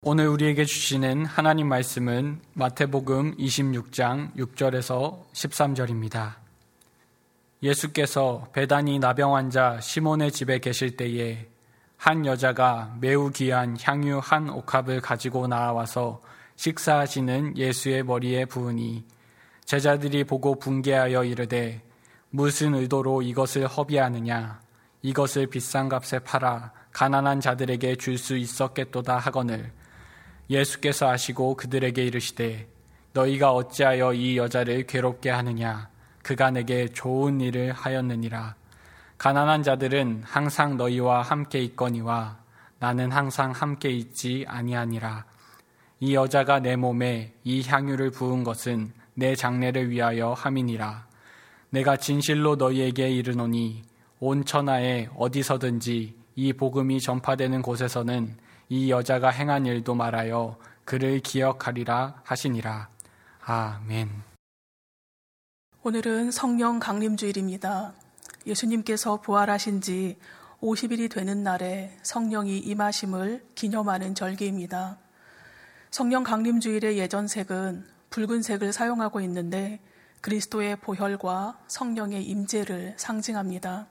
오늘 우리에게 주시는 하나님 말씀은 마태복음 26장 6절에서 13절입니다. 예수께서 배단이 나병 환자 시몬의 집에 계실 때에 한 여자가 매우 귀한 향유 한 옥합을 가지고 나와서 식사하시는 예수의 머리에 부으니 제자들이 보고 붕괴하여 이르되 무슨 의도로 이것을 허비하느냐 이것을 비싼 값에 팔아 가난한 자들에게 줄 수 있었겠도다 하거늘 예수께서 아시고 그들에게 이르시되 너희가 어찌하여 이 여자를 괴롭게 하느냐? 그가 내게 좋은 일을 하였느니라. 가난한 자들은 항상 너희와 함께 있거니와 나는 항상 함께 있지 아니하니라. 이 여자가 내 몸에 이 향유를 부은 것은 내 장례를 위하여 함이니라. 내가 진실로 너희에게 이르노니 온 천하에 어디서든지 이 복음이 전파되는 곳에서는 이 여자가 행한 일도 말하여 그를 기억하리라 하시니라. 아멘. 오늘은 성령 강림주일입니다. 예수님께서 부활하신 지 50일이 되는 날에 성령이 임하심을 기념하는 절기입니다. 성령 강림주일의 예전색은 붉은색을 사용하고 있는데 그리스도의 보혈과 성령의 임재를 상징합니다.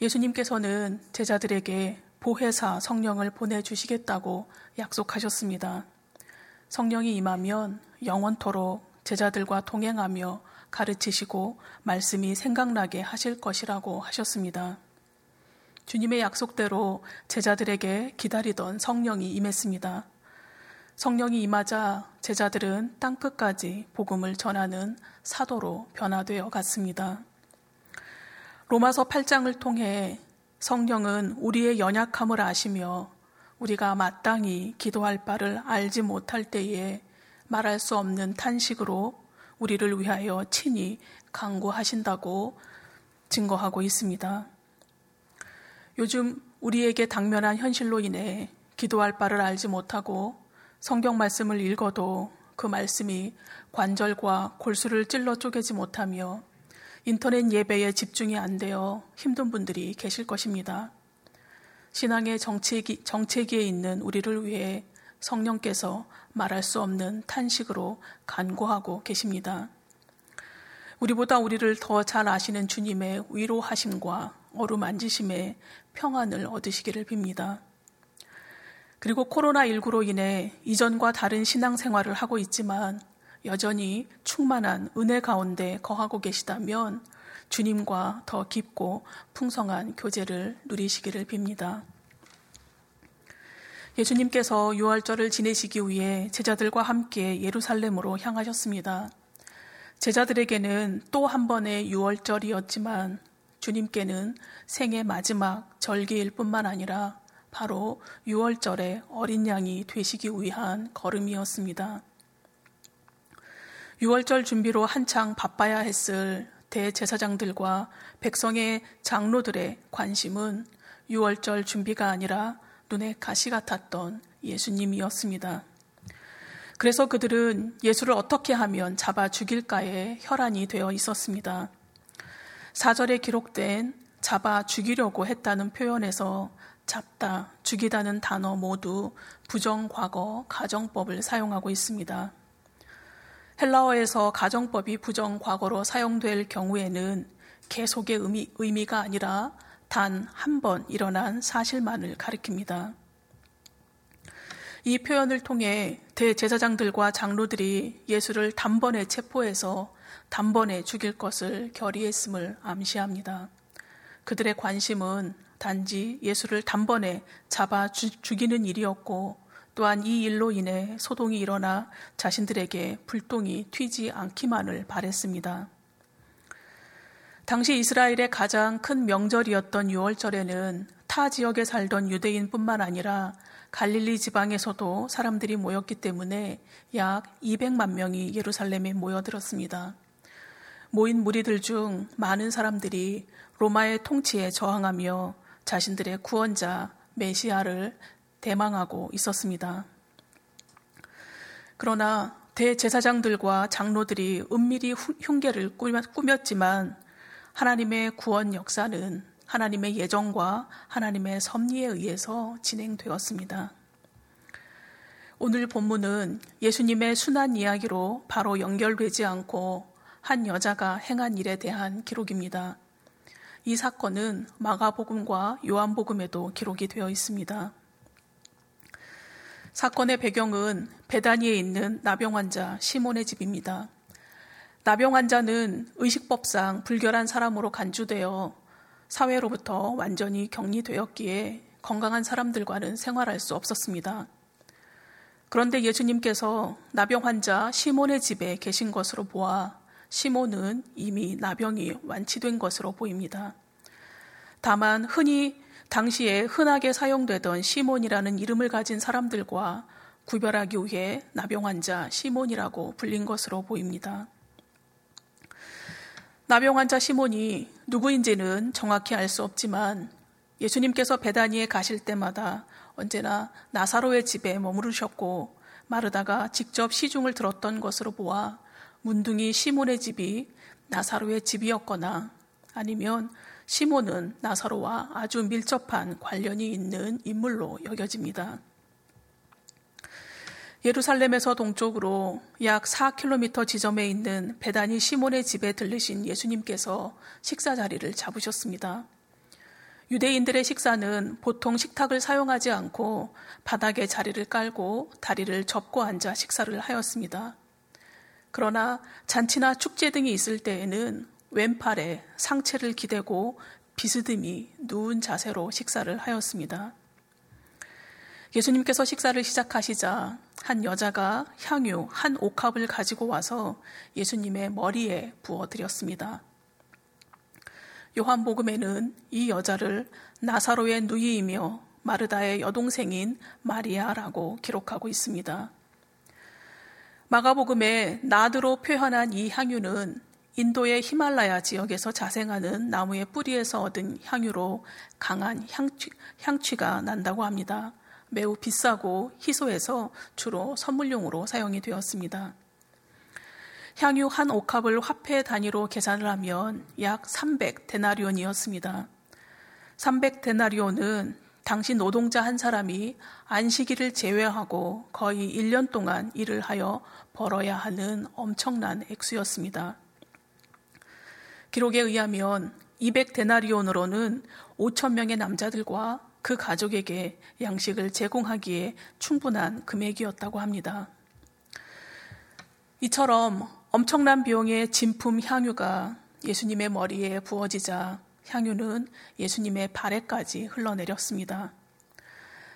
예수님께서는 제자들에게 보혜사 성령을 보내주시겠다고 약속하셨습니다. 성령이 임하면 영원토록 제자들과 동행하며 가르치시고 말씀이 생각나게 하실 것이라고 하셨습니다. 주님의 약속대로 제자들에게 기다리던 성령이 임했습니다. 성령이 임하자 제자들은 땅끝까지 복음을 전하는 사도로 변화되어 갔습니다. 로마서 8장을 통해 성령은 우리의 연약함을 아시며 우리가 마땅히 기도할 바를 알지 못할 때에 말할 수 없는 탄식으로 우리를 위하여 친히 강구하신다고 증거하고 있습니다. 요즘 우리에게 당면한 현실로 인해 기도할 바를 알지 못하고 성경 말씀을 읽어도 그 말씀이 관절과 골수를 찔러 쪼개지 못하며 인터넷 예배에 집중이 안 되어 힘든 분들이 계실 것입니다. 신앙의 정체기, 정체기에 있는 우리를 위해 성령께서 말할 수 없는 탄식으로 간구하고 계십니다. 우리보다 우리를 더 잘 아시는 주님의 위로하심과 어루만지심에 평안을 얻으시기를 빕니다. 그리고 코로나19로 인해 이전과 다른 신앙생활을 하고 있지만 여전히 충만한 은혜 가운데 거하고 계시다면 주님과 더 깊고 풍성한 교제를 누리시기를 빕니다. 예수님께서 유월절을 지내시기 위해 제자들과 함께 예루살렘으로 향하셨습니다. 제자들에게는 또 한 번의 유월절이었지만 주님께는 생의 마지막 절기일 뿐만 아니라 바로 유월절의 어린 양이 되시기 위한 걸음이었습니다. 6월절 준비로 한창 바빠야 했을 대제사장들과 백성의 장로들의 관심은 6월절 준비가 아니라 눈에 가시 같았던 예수님이었습니다. 그래서 그들은 예수를 어떻게 하면 잡아 죽일까에 혈안이 되어 있었습니다. 사절에 기록된 잡아 죽이려고 했다는 표현에서 잡다, 죽이다는 단어 모두 부정과거, 가정법을 사용하고 있습니다. 헬라어에서 가정법이 부정 과거로 사용될 경우에는 계속의 의미, 의미가 아니라 단 한 번 일어난 사실만을 가리킵니다. 이 표현을 통해 대제사장들과 장로들이 예수를 단번에 체포해서 단번에 죽일 것을 결의했음을 암시합니다. 그들의 관심은 단지 예수를 단번에 잡아 죽이는 일이었고 또한 이 일로 인해 소동이 일어나 자신들에게 불똥이 튀지 않기만을 바랬습니다. 당시 이스라엘의 가장 큰 명절이었던 6월절에는 타 지역에 살던 유대인뿐만 아니라 갈릴리 지방에서도 사람들이 모였기 때문에 약 200만 명이 예루살렘에 모여들었습니다. 모인 무리들 중 많은 사람들이 로마의 통치에 저항하며 자신들의 구원자 메시아를 대망하고 있었습니다. 그러나 대제사장들과 장로들이 은밀히 흉계를 꾸몄지만 하나님의 구원 역사는 하나님의 예정과 하나님의 섭리에 의해서 진행되었습니다. 오늘 본문은 예수님의 순한 이야기로 바로 연결되지 않고 한 여자가 행한 일에 대한 기록입니다. 이 사건은 마가복음과 요한복음에도 기록이 되어 있습니다. 사건의 배경은 베다니에 있는 나병 환자 시몬의 집입니다. 나병 환자는 의식법상 불결한 사람으로 간주되어 사회로부터 완전히 격리되었기에 건강한 사람들과는 생활할 수 없었습니다. 그런데 예수님께서 나병 환자 시몬의 집에 계신 것으로 보아 시몬은 이미 나병이 완치된 것으로 보입니다. 다만 흔히 당시에 흔하게 사용되던 시몬이라는 이름을 가진 사람들과 구별하기 위해 나병 환자 시몬이라고 불린 것으로 보입니다. 나병 환자 시몬이 누구인지는 정확히 알 수 없지만 예수님께서 베다니에 가실 때마다 언제나 나사로의 집에 머무르셨고 마르다가 직접 시중을 들었던 것으로 보아 문둥이 시몬의 집이 나사로의 집이었거나 아니면 시몬은 나사로와 아주 밀접한 관련이 있는 인물로 여겨집니다. 예루살렘에서 동쪽으로 약 4km 지점에 있는 베다니 시몬의 집에 들르신 예수님께서 식사 자리를 잡으셨습니다. 유대인들의 식사는 보통 식탁을 사용하지 않고 바닥에 자리를 깔고 다리를 접고 앉아 식사를 하였습니다. 그러나 잔치나 축제 등이 있을 때에는 왼팔에 상체를 기대고 비스듬히 누운 자세로 식사를 하였습니다. 예수님께서 식사를 시작하시자 한 여자가 향유 한 옥합을 가지고 와서 예수님의 머리에 부어 드렸습니다. 요한복음에는 이 여자를 나사로의 누이이며 마르다의 여동생인 마리아라고 기록하고 있습니다. 마가복음에 나드로 표현한 이 향유는 인도의 히말라야 지역에서 자생하는 나무의 뿌리에서 얻은 향유로 강한 향취, 향취가 난다고 합니다. 매우 비싸고 희소해서 주로 선물용으로 사용이 되었습니다. 향유 한 옥합을 화폐 단위로 계산을 하면 약 300데나리온이었습니다. 300데나리온은 당시 노동자 한 사람이 안식일을 제외하고 거의 1년 동안 일을 하여 벌어야 하는 엄청난 액수였습니다. 기록에 의하면 200데나리온으로는 5천 명의 남자들과 그 가족에게 양식을 제공하기에 충분한 금액이었다고 합니다. 이처럼 엄청난 비용의 진품 향유가 예수님의 머리에 부어지자 향유는 예수님의 발에까지 흘러내렸습니다.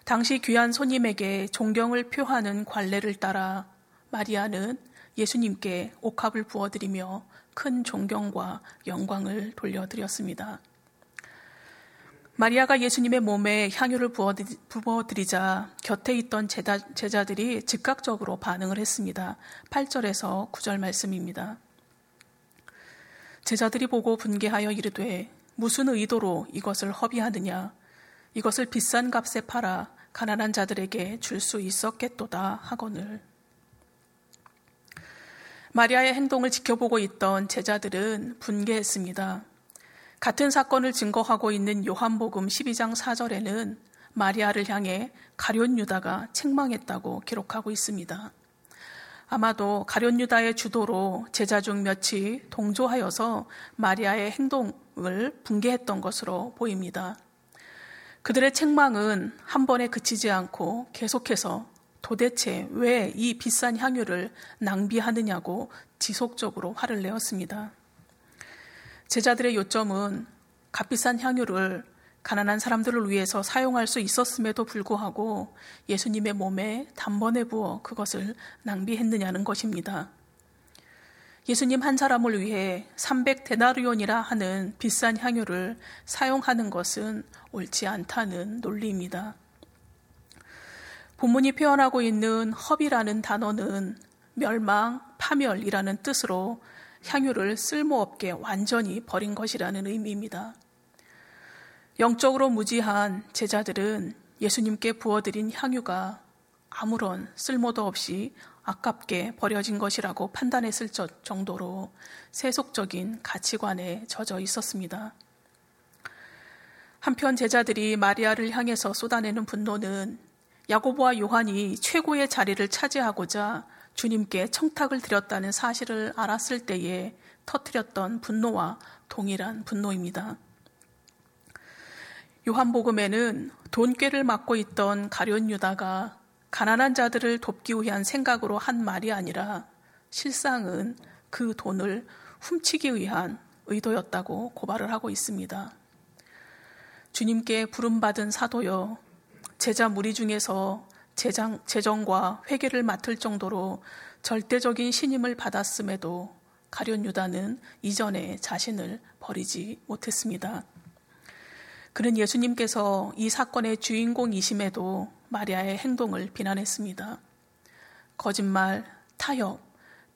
당시 귀한 손님에게 존경을 표하는 관례를 따라 마리아는 예수님께 옥합을 부어드리며 큰 존경과 영광을 돌려드렸습니다. 마리아가 예수님의 몸에 향유를 부어드리자 곁에 있던 제자, 들이 즉각적으로 반응을 했습니다. 8절에서 9절 말씀입니다. 제자들이 보고 분개하여 이르되 무슨 의도로 이것을 허비하느냐 이것을 비싼 값에 팔아 가난한 자들에게 줄 수 있었겠도다 하거늘 마리아의 행동을 지켜보고 있던 제자들은 분개했습니다. 같은 사건을 증거하고 있는 요한복음 12장 4절에는 마리아를 향해 가룟 유다가 책망했다고 기록하고 있습니다. 아마도 가룟 유다의 주도로 제자 중 몇이 동조하여서 마리아의 행동을 붕괴했던 것으로 보입니다. 그들의 책망은 한 번에 그치지 않고 계속해서 도대체 왜 이 비싼 향유를 낭비하느냐고 지속적으로 화를 내었습니다. 제자들의 요점은 값비싼 향유를 가난한 사람들을 위해서 사용할 수 있었음에도 불구하고 예수님의 몸에 단번에 부어 그것을 낭비했느냐는 것입니다. 예수님 한 사람을 위해 300데나리온이라 하는 비싼 향유를 사용하는 것은 옳지 않다는 논리입니다. 본문이 표현하고 있는 허비라는 단어는 멸망, 파멸이라는 뜻으로 향유를 쓸모없게 완전히 버린 것이라는 의미입니다. 영적으로 무지한 제자들은 예수님께 부어드린 향유가 아무런 쓸모도 없이 아깝게 버려진 것이라고 판단했을 정도로 세속적인 가치관에 젖어 있었습니다. 한편 제자들이 마리아를 향해서 쏟아내는 분노는 야고보와 요한이 최고의 자리를 차지하고자 주님께 청탁을 드렸다는 사실을 알았을 때에 터뜨렸던 분노와 동일한 분노입니다. 요한복음에는 돈꾀를 맡고 있던 가룟 유다가 가난한 자들을 돕기 위한 생각으로 한 말이 아니라 실상은 그 돈을 훔치기 위한 의도였다고 고발을 하고 있습니다. 주님께 부름받은 사도여 제자 무리 중에서 재장, 재정과 회계를 맡을 정도로 절대적인 신임을 받았음에도 가련 유다는 이전에 자신을 버리지 못했습니다. 그는 예수님께서 이 사건의 주인공이심에도 마리아의 행동을 비난했습니다. 거짓말, 타협,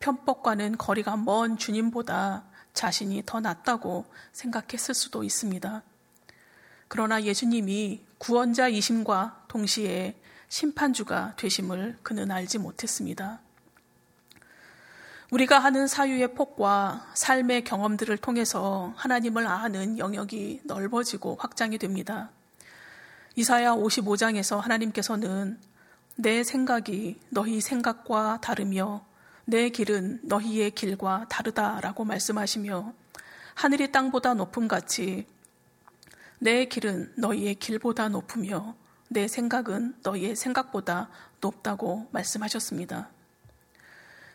편법과는 거리가 먼 주님보다 자신이 더 낫다고 생각했을 수도 있습니다. 그러나 예수님이 구원자 이심과 동시에 심판주가 되심을 그는 알지 못했습니다. 우리가 하는 사유의 폭과 삶의 경험들을 통해서 하나님을 아는 영역이 넓어지고 확장이 됩니다. 이사야 55장에서 하나님께서는 내 생각이 너희 생각과 다르며 내 길은 너희의 길과 다르다라고 말씀하시며 하늘이 땅보다 높음 같이 내 길은 너희의 길보다 높으며 내 생각은 너희의 생각보다 높다고 말씀하셨습니다.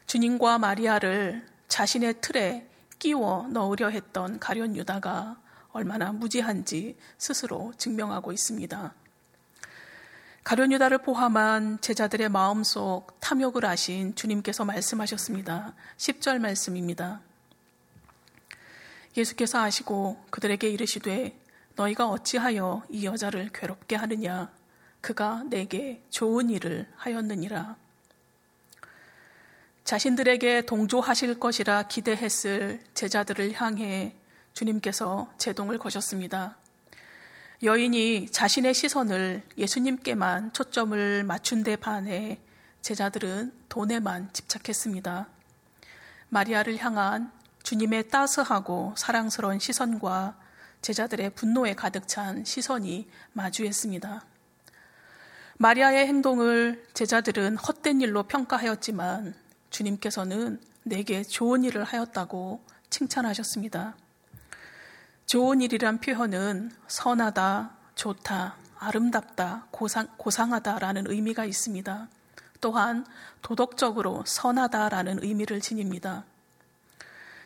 주님과 마리아를 자신의 틀에 끼워 넣으려 했던 가련 유다가 얼마나 무지한지 스스로 증명하고 있습니다. 가련 유다를 포함한 제자들의 마음속 탐욕을 아신 주님께서 말씀하셨습니다. 10절 말씀입니다. 예수께서 아시고 그들에게 이르시되 너희가 어찌하여 이 여자를 괴롭게 하느냐 그가 내게 좋은 일을 하였느니라. 자신들에게 동조하실 것이라 기대했을 제자들을 향해 주님께서 제동을 거셨습니다. 여인이 자신의 시선을 예수님께만 초점을 맞춘 데 반해 제자들은 돈에만 집착했습니다. 마리아를 향한 주님의 따스하고 사랑스러운 시선과 제자들의 분노에 가득 찬 시선이 마주했습니다. 마리아의 행동을 제자들은 헛된 일로 평가하였지만 주님께서는 내게 좋은 일을 하였다고 칭찬하셨습니다. 좋은 일이란 표현은 선하다, 좋다, 아름답다, 고상, 고상하다라는 의미가 있습니다. 또한 도덕적으로 선하다라는 의미를 지닙니다.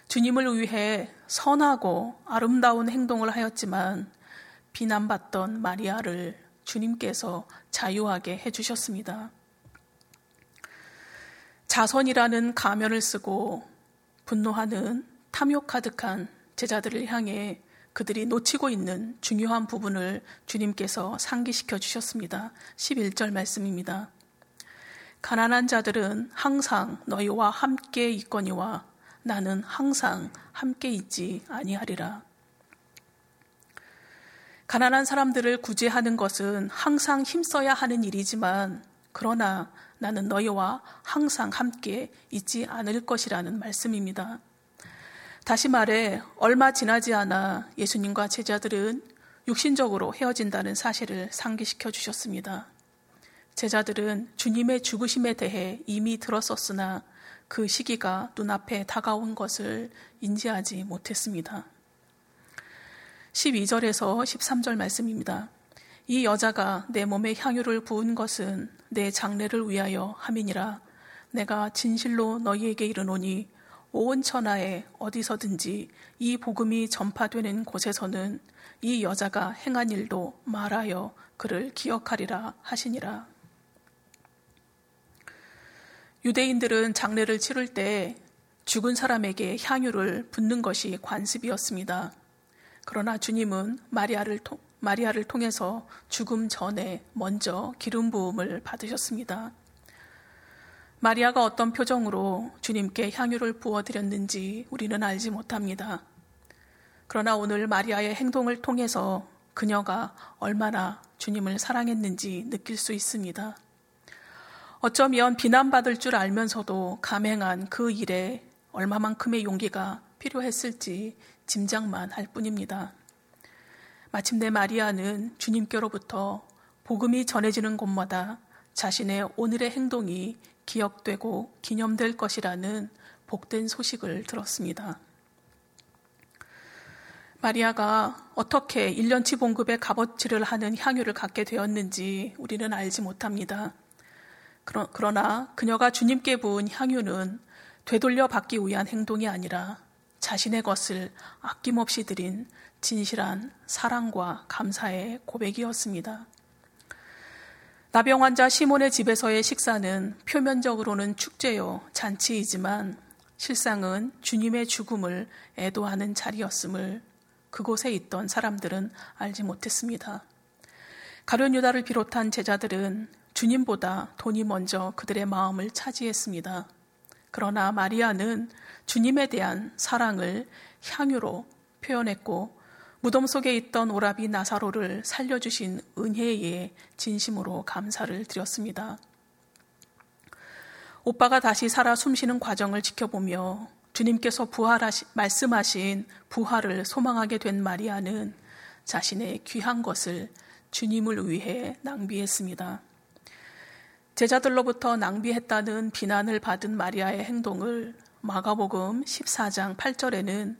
주님을 위해 선하고 아름다운 행동을 하였지만 비난받던 마리아를 주님께서 자유하게 해주셨습니다. 자선이라는 가면을 쓰고 분노하는 탐욕 가득한 제자들을 향해 그들이 놓치고 있는 중요한 부분을 주님께서 상기시켜 주셨습니다. 11절 말씀입니다. 가난한 자들은 항상 너희와 함께 있거니와 나는 항상 함께 있지 아니하리라. 가난한 사람들을 구제하는 것은 항상 힘써야 하는 일이지만 그러나 나는 너희와 항상 함께 있지 않을 것이라는 말씀입니다. 다시 말해, 얼마 지나지 않아 예수님과 제자들은 육신적으로 헤어진다는 사실을 상기시켜 주셨습니다. 제자들은 주님의 죽으심에 대해 이미 들었었으나 그 시기가 눈앞에 다가온 것을 인지하지 못했습니다. 12절에서 13절 말씀입니다. 이 여자가 내 몸에 향유를 부은 것은 내 장례를 위하여 함이니라. 내가 진실로 너희에게 이르노니 온 천하에 어디서든지 이 복음이 전파되는 곳에서는 이 여자가 행한 일도 말하여 그를 기억하리라 하시니라. 유대인들은 장례를 치를 때 죽은 사람에게 향유를 붓는 것이 관습이었습니다. 그러나 주님은 마리아를 통, 마리아를 통해서 죽음 전에 먼저 기름 부음을 받으셨습니다. 마리아가 어떤 표정으로 주님께 향유를 부어드렸는지 우리는 알지 못합니다. 그러나 오늘 마리아의 행동을 통해서 그녀가 얼마나 주님을 사랑했는지 느낄 수 있습니다. 어쩌면 비난받을 줄 알면서도 감행한 그 일에 얼마만큼의 용기가 필요했을지 짐작만 할 뿐입니다. 마침내 마리아는 주님께로부터 복음이 전해지는 곳마다 자신의 오늘의 행동이 기억되고 기념될 것이라는 복된 소식을 들었습니다. 마리아가 어떻게 1년치 봉급의 값어치를 하는 향유를 갖게 되었는지 우리는 알지 못합니다. 그러나 그녀가 주님께 부은 향유는 되돌려 받기 위한 행동이 아니라 자신의 것을 아낌없이 드린 진실한 사랑과 감사의 고백이었습니다. 나병 환자 시몬의 집에서의 식사는 표면적으로는 축제요, 잔치이지만 실상은 주님의 죽음을 애도하는 자리였음을 그곳에 있던 사람들은 알지 못했습니다. 가룟 유다를 비롯한 제자들은 주님보다 돈이 먼저 그들의 마음을 차지했습니다. 그러나 마리아는 주님에 대한 사랑을 향유로 표현했고 무덤 속에 있던 오라비 나사로를 살려주신 은혜에 진심으로 감사를 드렸습니다. 오빠가 다시 살아 숨쉬는 과정을 지켜보며 주님께서 부활하시, 말씀하신 부활을 소망하게 된 마리아는 자신의 귀한 것을 주님을 위해 낭비했습니다. 제자들로부터 낭비했다는 비난을 받은 마리아의 행동을 마가복음 14장 8절에는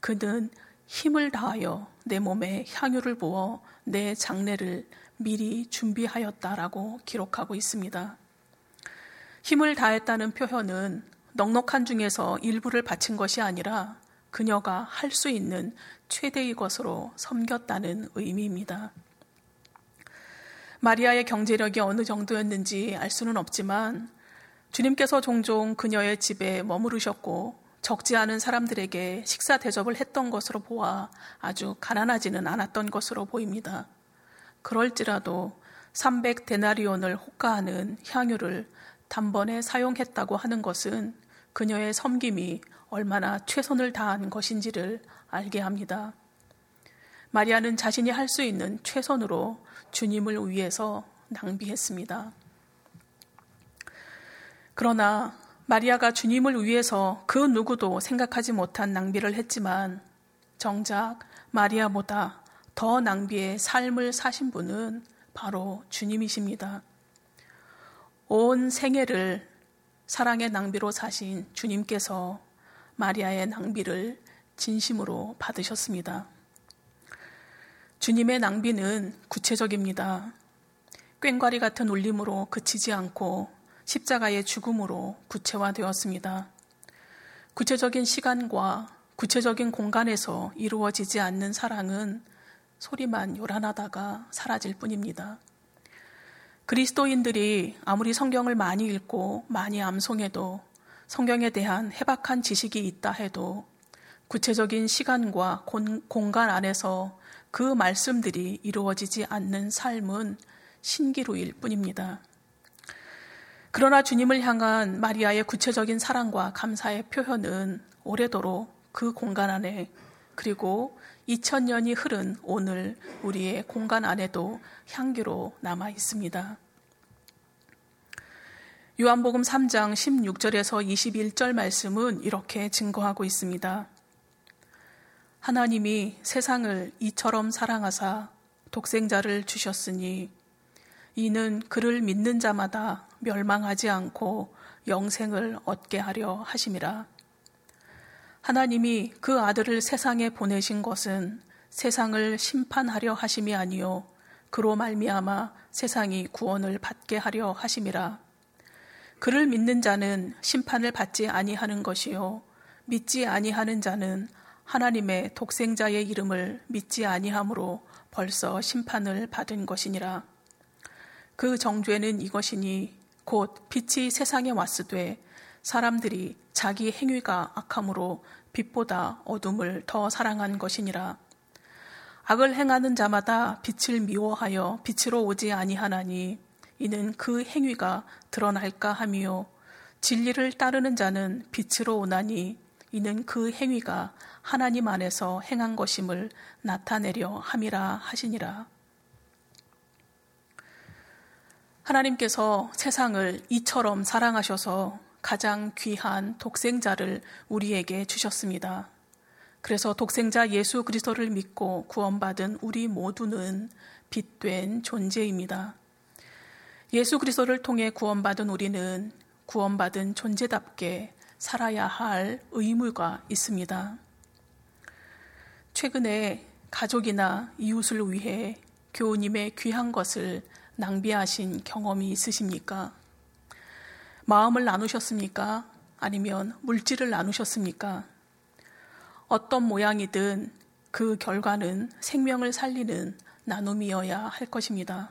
그는 힘을 다하여 내 몸에 향유를 부어 내 장례를 미리 준비하였다라고 기록하고 있습니다. 힘을 다했다는 표현은 넉넉한 중에서 일부를 바친 것이 아니라 그녀가 할 수 있는 최대의 것으로 섬겼다는 의미입니다. 마리아의 경제력이 어느 정도였는지 알 수는 없지만 주님께서 종종 그녀의 집에 머무르셨고 적지 않은 사람들에게 식사 대접을 했던 것으로 보아 아주 가난하지는 않았던 것으로 보입니다. 그럴지라도 300 데나리온을 호가하는 향유를 단번에 사용했다고 하는 것은 그녀의 섬김이 얼마나 최선을 다한 것인지를 알게 합니다. 마리아는 자신이 할 수 있는 최선으로 주님을 위해서 낭비했습니다. 그러나 마리아가 주님을 위해서 그 누구도 생각하지 못한 낭비를 했지만 정작 마리아보다 더 낭비의 삶을 사신 분은 바로 주님이십니다. 온 생애를 사랑의 낭비로 사신 주님께서 마리아의 낭비를 진심으로 받으셨습니다. 주님의 낭비는 구체적입니다. 꽹과리 같은 울림으로 그치지 않고 십자가의 죽음으로 구체화되었습니다. 구체적인 시간과 구체적인 공간에서 이루어지지 않는 사랑은 소리만 요란하다가 사라질 뿐입니다. 그리스도인들이 아무리 성경을 많이 읽고 많이 암송해도 성경에 대한 해박한 지식이 있다 해도 구체적인 시간과 공간 안에서 그 말씀들이 이루어지지 않는 삶은 신기루일 뿐입니다. 그러나 주님을 향한 마리아의 구체적인 사랑과 감사의 표현은 오래도록 그 공간 안에 그리고 2000년이 흐른 오늘 우리의 공간 안에도 향기로 남아 있습니다. 요한복음 3장 16절에서 21절 말씀은 이렇게 증거하고 있습니다. 하나님이 세상을 이처럼 사랑하사 독생자를 주셨으니 이는 그를 믿는 자마다 멸망하지 않고 영생을 얻게 하려 하심이라. 하나님이 그 아들을 세상에 보내신 것은 세상을 심판하려 하심이 아니요 그로 말미암아 세상이 구원을 받게 하려 하심이라. 그를 믿는 자는 심판을 받지 아니하는 것이요 믿지 아니하는 자는 하나님의 독생자의 이름을 믿지 아니하므로 벌써 심판을 받은 것이니라. 그 정죄는 이것이니 곧 빛이 세상에 왔으되 사람들이 자기 행위가 악함으로 빛보다 어둠을 더 사랑한 것이니라. 악을 행하는 자마다 빛을 미워하여 빛으로 오지 아니하나니 이는 그 행위가 드러날까 하미요 진리를 따르는 자는 빛으로 오나니 이는 그 행위가 하나님 안에서 행한 것임을 나타내려 함이라 하시니라. 하나님께서 세상을 이처럼 사랑하셔서 가장 귀한 독생자를 우리에게 주셨습니다. 그래서 독생자 예수 그리스도를 믿고 구원받은 우리 모두는 빛된 존재입니다. 예수 그리스도를 통해 구원받은 우리는 구원받은 존재답게 살아야 할 의무가 있습니다. 최근에 가족이나 이웃을 위해 교우님의 귀한 것을 낭비하신 경험이 있으십니까? 마음을 나누셨습니까? 아니면 물질을 나누셨습니까? 어떤 모양이든 그 결과는 생명을 살리는 나눔이어야 할 것입니다.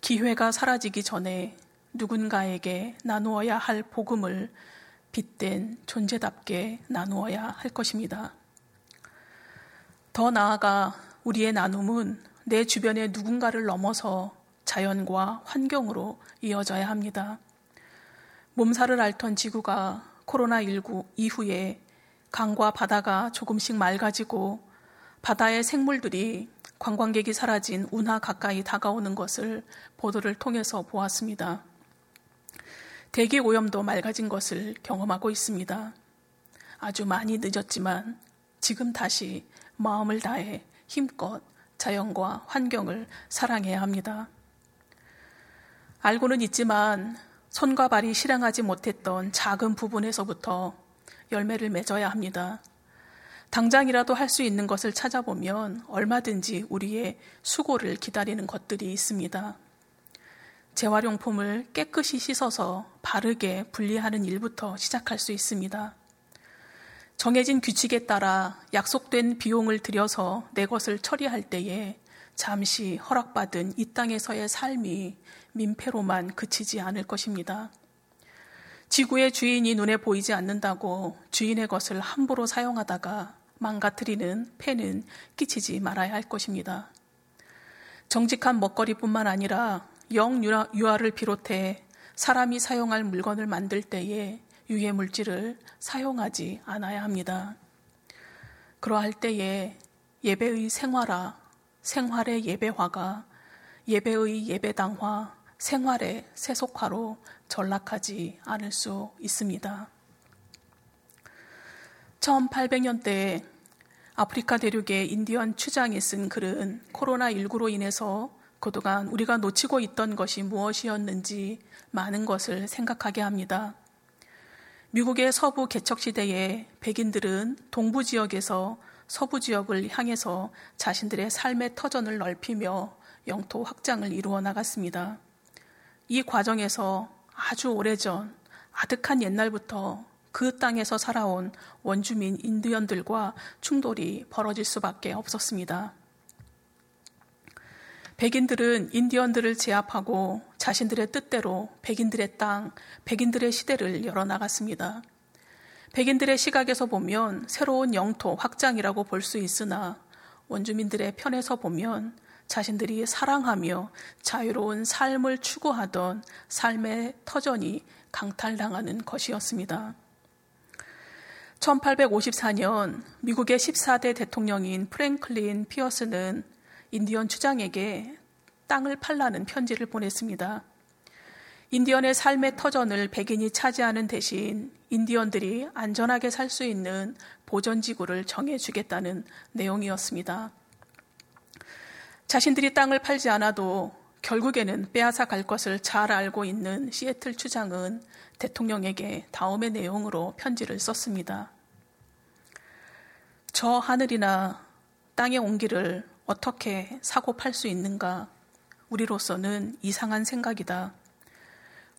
기회가 사라지기 전에 누군가에게 나누어야 할 복음을 빗댄 존재답게 나누어야 할 것입니다. 더 나아가 우리의 나눔은 내 주변의 누군가를 넘어서 자연과 환경으로 이어져야 합니다. 몸살을 앓던 지구가 코로나19 이후에 강과 바다가 조금씩 맑아지고 바다의 생물들이 관광객이 사라진 운하 가까이 다가오는 것을 보도를 통해서 보았습니다. 대기 오염도 맑아진 것을 경험하고 있습니다. 아주 많이 늦었지만 지금 다시 마음을 다해 힘껏 자연과 환경을 사랑해야 합니다. 알고는 있지만 손과 발이 실행하지 못했던 작은 부분에서부터 열매를 맺어야 합니다. 당장이라도 할 수 있는 것을 찾아보면 얼마든지 우리의 수고를 기다리는 것들이 있습니다. 재활용품을 깨끗이 씻어서 바르게 분리하는 일부터 시작할 수 있습니다. 정해진 규칙에 따라 약속된 비용을 들여서 내 것을 처리할 때에 잠시 허락받은 이 땅에서의 삶이 민폐로만 그치지 않을 것입니다. 지구의 주인이 눈에 보이지 않는다고 주인의 것을 함부로 사용하다가 망가뜨리는 폐는 끼치지 말아야 할 것입니다. 정직한 먹거리뿐만 아니라 영유아를 비롯해 사람이 사용할 물건을 만들 때에 유해 물질을 사용하지 않아야 합니다. 그러할 때에 예배의 생활화, 생활의 예배화가 예배의 예배당화, 생활의 세속화로 전락하지 않을 수 있습니다. 1800년대에 아프리카 대륙의 인디언 추장이 쓴 글은 코로나19로 인해서 그동안 우리가 놓치고 있던 것이 무엇이었는지 많은 것을 생각하게 합니다. 미국의 서부 개척 시대에 백인들은 동부 지역에서 서부 지역을 향해서 자신들의 삶의 터전을 넓히며 영토 확장을 이루어 나갔습니다. 이 과정에서 아주 오래전 아득한 옛날부터 그 땅에서 살아온 원주민 인디언들과 충돌이 벌어질 수밖에 없었습니다. 백인들은 인디언들을 제압하고 자신들의 뜻대로 백인들의 땅, 백인들의 시대를 열어나갔습니다. 백인들의 시각에서 보면 새로운 영토 확장이라고 볼 수 있으나 원주민들의 편에서 보면 자신들이 사랑하며 자유로운 삶을 추구하던 삶의 터전이 강탈당하는 것이었습니다. 1854년 미국의 14대 대통령인 프랭클린 피어스는 인디언 추장에게 땅을 팔라는 편지를 보냈습니다. 인디언의 삶의 터전을 백인이 차지하는 대신 인디언들이 안전하게 살 수 있는 보전지구를 정해주겠다는 내용이었습니다. 자신들이 땅을 팔지 않아도 결국에는 빼앗아 갈 것을 잘 알고 있는 시애틀 추장은 대통령에게 다음의 내용으로 편지를 썼습니다. 저 하늘이나 땅의 온기를 어떻게 사고 팔 수 있는가? 우리로서는 이상한 생각이다.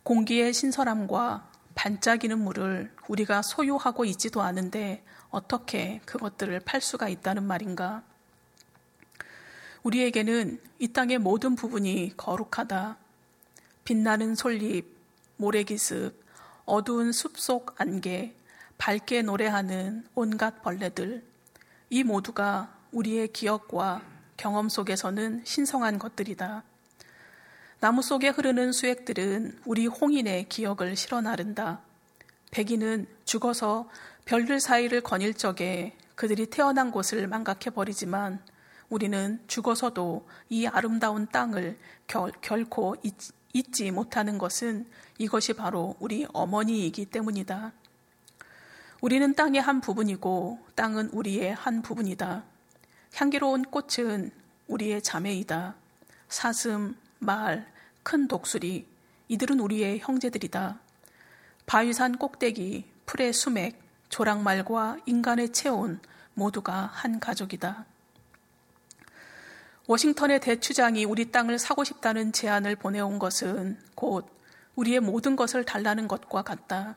공기의 신선함과 반짝이는 물을 우리가 소유하고 있지도 않은데 어떻게 그것들을 팔 수가 있다는 말인가? 우리에게는 이 땅의 모든 부분이 거룩하다. 빛나는 솔잎, 모래기습, 어두운 숲속 안개, 밝게 노래하는 온갖 벌레들, 이 모두가 우리의 기억과 경험 속에서는 신성한 것들이다. 나무 속에 흐르는 수액들은 우리 홍인의 기억을 실어 나른다. 백인은 죽어서 별들 사이를 거닐 적에 그들이 태어난 곳을 망각해 버리지만 우리는 죽어서도 이 아름다운 땅을 결, 결코 잊, 잊지 못하는 것은 이것이 바로 우리 어머니이기 때문이다. 우리는 땅의 한 부분이고 땅은 우리의 한 부분이다. 향기로운 꽃은 우리의 자매이다. 사슴, 말, 큰 독수리, 이들은 우리의 형제들이다. 바위산 꼭대기, 풀의 수맥, 조랑말과 인간의 체온 모두가 한 가족이다. 워싱턴의 대추장이 우리 땅을 사고 싶다는 제안을 보내온 것은 곧 우리의 모든 것을 달라는 것과 같다.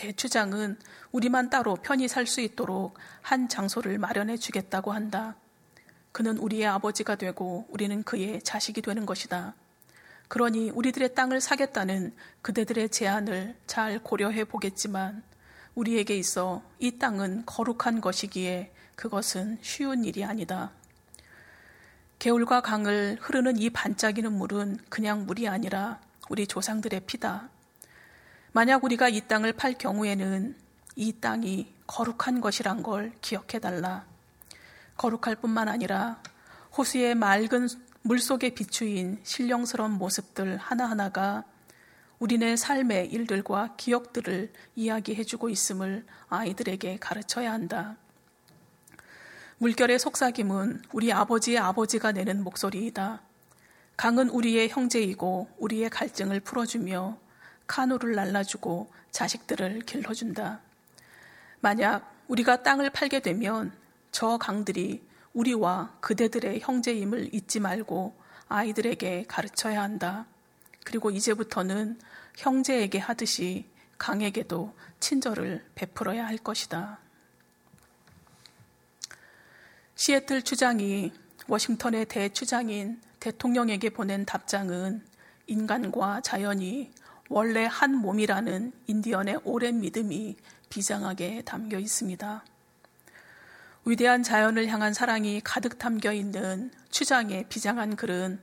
대추장은 우리만 따로 편히 살 수 있도록 한 장소를 마련해 주겠다고 한다. 그는 우리의 아버지가 되고 우리는 그의 자식이 되는 것이다. 그러니 우리들의 땅을 사겠다는 그대들의 제안을 잘 고려해 보겠지만 우리에게 있어 이 땅은 거룩한 것이기에 그것은 쉬운 일이 아니다. 개울과 강을 흐르는 이 반짝이는 물은 그냥 물이 아니라 우리 조상들의 피다. 만약 우리가 이 땅을 팔 경우에는 이 땅이 거룩한 것이란 걸 기억해 달라. 거룩할 뿐만 아니라 호수의 맑은 물 속에 비추인 신령스러운 모습들 하나하나가 우리네 삶의 일들과 기억들을 이야기해주고 있음을 아이들에게 가르쳐야 한다. 물결의 속삭임은 우리 아버지의 아버지가 내는 목소리이다. 강은 우리의 형제이고 우리의 갈증을 풀어주며 카누를 날라주고 자식들을 길러준다. 만약 우리가 땅을 팔게 되면 저 강들이 우리와 그대들의 형제임을 잊지 말고 아이들에게 가르쳐야 한다. 그리고 이제부터는 형제에게 하듯이 강에게도 친절을 베풀어야 할 것이다. 시애틀 추장이 워싱턴의 대추장인 대통령에게 보낸 답장은 인간과 자연이 원래 한 몸이라는 인디언의 오랜 믿음이 비장하게 담겨 있습니다. 위대한 자연을 향한 사랑이 가득 담겨 있는 추장의 비장한 글은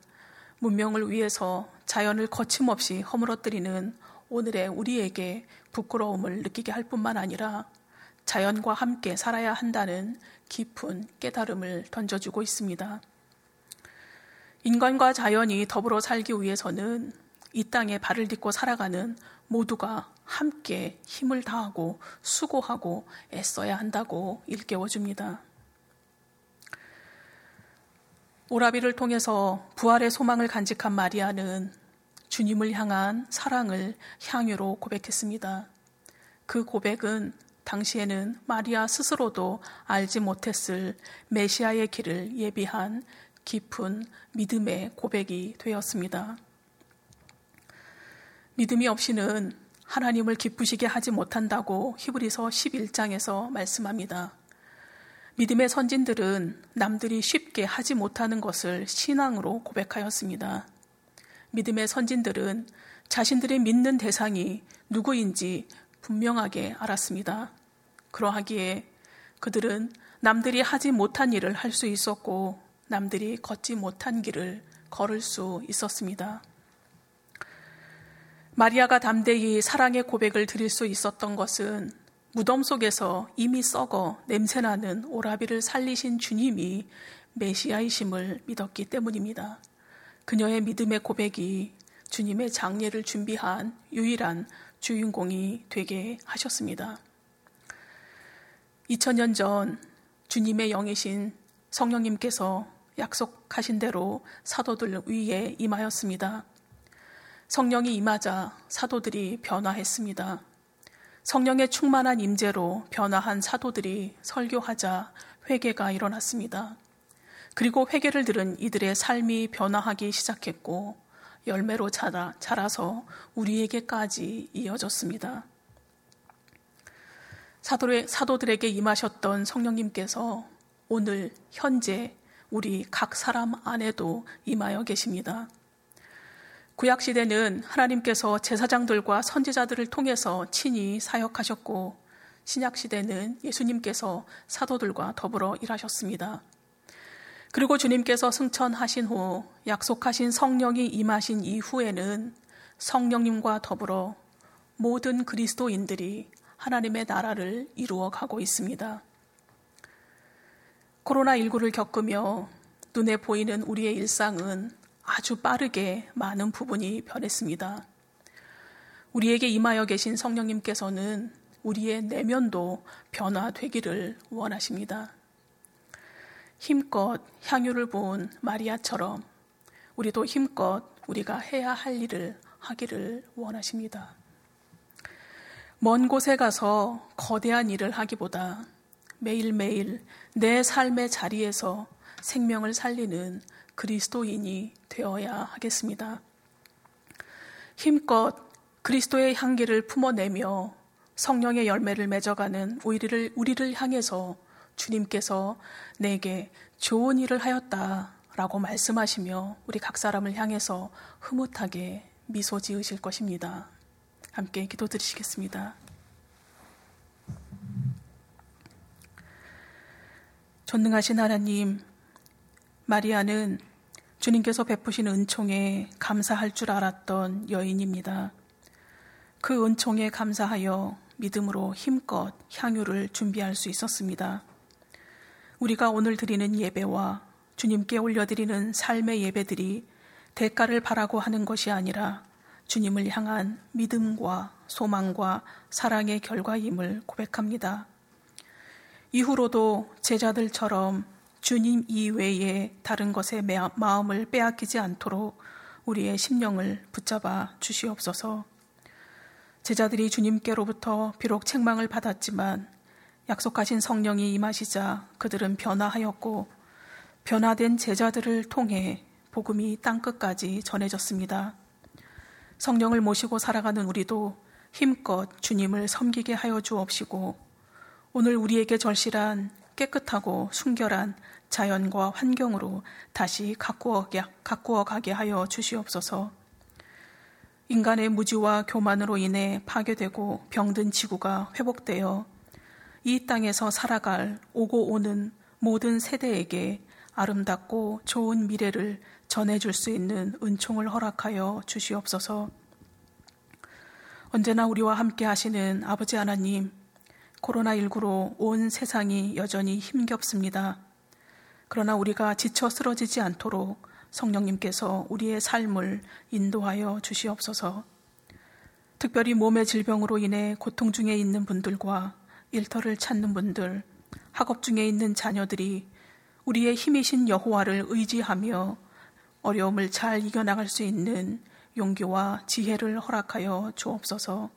문명을 위해서 자연을 거침없이 허물어뜨리는 오늘의 우리에게 부끄러움을 느끼게 할 뿐만 아니라 자연과 함께 살아야 한다는 깊은 깨달음을 던져주고 있습니다. 인간과 자연이 더불어 살기 위해서는 이 땅에 발을 딛고 살아가는 모두가 함께 힘을 다하고 수고하고 애써야 한다고 일깨워 줍니다. 오라비를 통해서 부활의 소망을 간직한 마리아는 주님을 향한 사랑을 향유로 고백했습니다. 그 고백은 당시에는 마리아 스스로도 알지 못했을 메시아의 길을 예비한 깊은 믿음의 고백이 되었습니다. 믿음이 없이는 하나님을 기쁘시게 하지 못한다고 히브리서 11장에서 말씀합니다. 믿음의 선진들은 남들이 쉽게 하지 못하는 것을 신앙으로 고백하였습니다. 믿음의 선진들은 자신들의 믿는 대상이 누구인지 분명하게 알았습니다. 그러하기에 그들은 남들이 하지 못한 일을 할 수 있었고 남들이 걷지 못한 길을 걸을 수 있었습니다. 마리아가 담대히 사랑의 고백을 드릴 수 있었던 것은 무덤 속에서 이미 썩어 냄새나는 오라비를 살리신 주님이 메시아이심을 믿었기 때문입니다. 그녀의 믿음의 고백이 주님의 장례를 준비한 유일한 주인공이 되게 하셨습니다. 2000년 전 주님의 영이신 성령님께서 약속하신 대로 사도들 위에 임하였습니다. 성령이 임하자 사도들이 변화했습니다. 성령의 충만한 임재로 변화한 사도들이 설교하자 회개가 일어났습니다. 그리고 회개를 들은 이들의 삶이 변화하기 시작했고 열매로 자라, 자라서 우리에게까지 이어졌습니다. 사도의, 사도들에게 임하셨던 성령님께서 오늘 현재 우리 각 사람 안에도 임하여 계십니다. 구약 시대는 하나님께서 제사장들과 선지자들을 통해서 친히 사역하셨고 신약 시대는 예수님께서 사도들과 더불어 일하셨습니다. 그리고 주님께서 승천하신 후 약속하신 성령이 임하신 이후에는 성령님과 더불어 모든 그리스도인들이 하나님의 나라를 이루어 가고 있습니다. 코로나19를 겪으며 눈에 보이는 우리의 일상은 아주 빠르게 많은 부분이 변했습니다. 우리에게 임하여 계신 성령님께서는 우리의 내면도 변화되기를 원하십니다. 힘껏 향유를 부은 마리아처럼 우리도 힘껏 우리가 해야 할 일을 하기를 원하십니다. 먼 곳에 가서 거대한 일을 하기보다 매일매일 내 삶의 자리에서 생명을 살리는 그리스도인이 되어야 하겠습니다. 힘껏 그리스도의 향기를 품어내며 성령의 열매를 맺어가는 우리를, 우리를 향해서 주님께서 내게 좋은 일을 하였다 라고 말씀하시며 우리 각 사람을 향해서 흐뭇하게 미소 지으실 것입니다. 함께 기도 드리시겠습니다. 전능하신 하나님, 마리아는 주님께서 베푸신 은총에 감사할 줄 알았던 여인입니다. 그 은총에 감사하여 믿음으로 힘껏 향유를 준비할 수 있었습니다. 우리가 오늘 드리는 예배와 주님께 올려드리는 삶의 예배들이 대가를 바라고 하는 것이 아니라 주님을 향한 믿음과 소망과 사랑의 결과임을 고백합니다. 이후로도 제자들처럼 주님 이외에 다른 것에 마음을 빼앗기지 않도록 우리의 심령을 붙잡아 주시옵소서. 제자들이 주님께로부터 비록 책망을 받았지만 약속하신 성령이 임하시자 그들은 변화하였고 변화된 제자들을 통해 복음이 땅끝까지 전해졌습니다. 성령을 모시고 살아가는 우리도 힘껏 주님을 섬기게 하여 주옵시고 오늘 우리에게 절실한 깨끗하고 순결한 자연과 환경으로 다시 가꾸어, 가꾸어 가게 하여 주시옵소서. 인간의 무지와 교만으로 인해 파괴되고 병든 지구가 회복되어 이 땅에서 살아갈 오고 오는 모든 세대에게 아름답고 좋은 미래를 전해줄 수 있는 은총을 허락하여 주시옵소서. 언제나 우리와 함께 하시는 아버지 하나님, 코로나19로 온 세상이 여전히 힘겹습니다. 그러나 우리가 지쳐 쓰러지지 않도록 성령님께서 우리의 삶을 인도하여 주시옵소서. 특별히 몸의 질병으로 인해 고통 중에 있는 분들과 일터를 찾는 분들, 학업 중에 있는 자녀들이 우리의 힘이신 여호와를 의지하며 어려움을 잘 이겨나갈 수 있는 용기와 지혜를 허락하여 주옵소서.